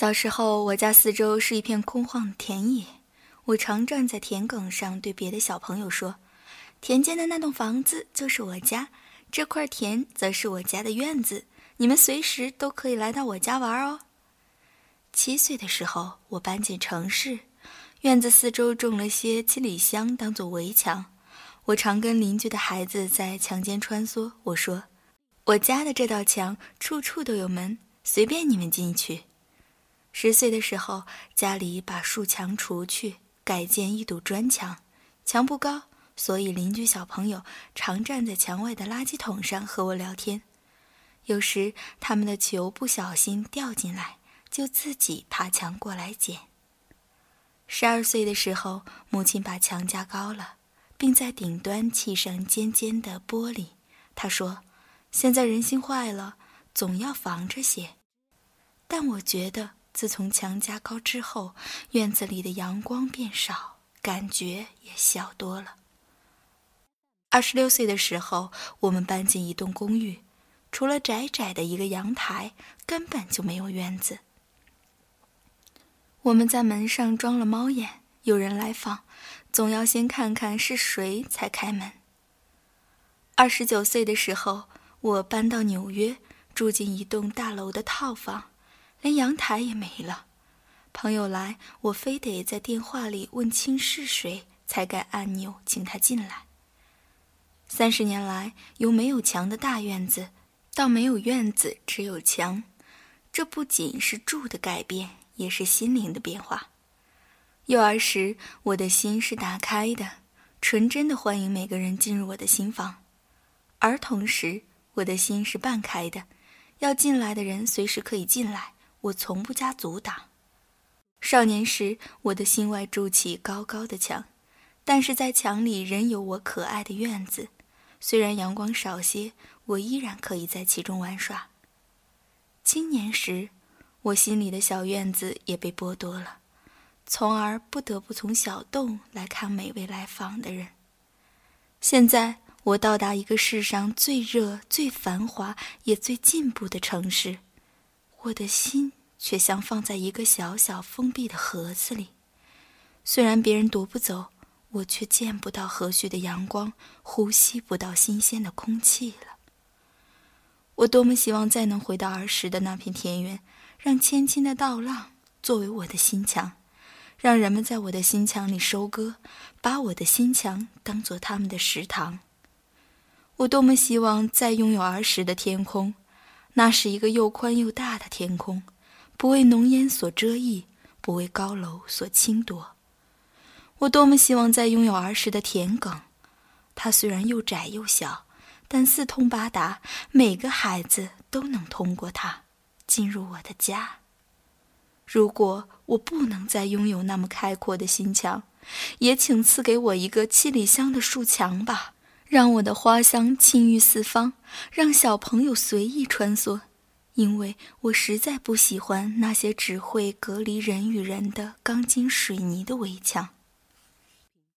小时候，我家四周是一片空旷的田野，我常站在田埂上，对别的小朋友说：“田间的那栋房子就是我家，这块田则是我家的院子，你们随时都可以来到我家玩哦。”七岁的时候，我搬进城市，院子四周种了些七里香当做围墙，我常跟邻居的孩子在墙间穿梭。我说：“我家的这道墙处处都有门，随便你们进去。”十岁的时候，家里把树墙除去，改建一堵砖墙。墙不高，所以邻居小朋友常站在墙外的垃圾桶上和我聊天。有时他们的球不小心掉进来，就自己爬墙过来捡。十二岁的时候，母亲把墙加高了，并在顶端砌上尖尖的玻璃。她说：“现在人心坏了，总要防着些。”但我觉得。自从墙加高之后，院子里的阳光变少，感觉也小多了。二十六岁的时候，我们搬进一栋公寓，除了窄窄的一个阳台，根本就没有院子。我们在门上装了猫眼，有人来访，总要先看看是谁才开门。二十九岁的时候，我搬到纽约，住进一栋大楼的套房。连阳台也没了，朋友来，我非得在电话里问清是谁，才敢按钮请他进来。三十年来，由没有墙的大院子，到没有院子只有墙，这不仅是住的改变，也是心灵的变化。幼儿时，我的心是打开的，纯真的欢迎每个人进入我的心房；儿童时，我的心是半开的，要进来的人随时可以进来。我从不加阻挡。少年时，我的心外筑起高高的墙，但是在墙里仍有我可爱的院子。虽然阳光少些，我依然可以在其中玩耍。青年时，我心里的小院子也被剥夺了，从而不得不从小洞来看每位来访的人。现在，我到达一个世上最热、最繁华也最进步的城市。我的心却像放在一个小小封闭的盒子里，虽然别人夺不走，我却见不到和煦的阳光，呼吸不到新鲜的空气了。我多么希望再能回到儿时的那片田园，让千顷的稻浪作为我的心墙，让人们在我的心墙里收割，把我的心墙当做他们的食堂。我多么希望再拥有儿时的天空。那是一个又宽又大的天空，不为浓烟所遮蔽，不为高楼所侵夺。我多么希望再拥有儿时的田埂，它虽然又窄又小，但四通八达，每个孩子都能通过它进入我的家。如果我不能再拥有那么开阔的心墙，也请赐给我一个七里香的树墙吧。让我的花香沁郁四方，让小朋友随意穿梭，因为我实在不喜欢那些只会隔离人与人的钢筋水泥的围墙。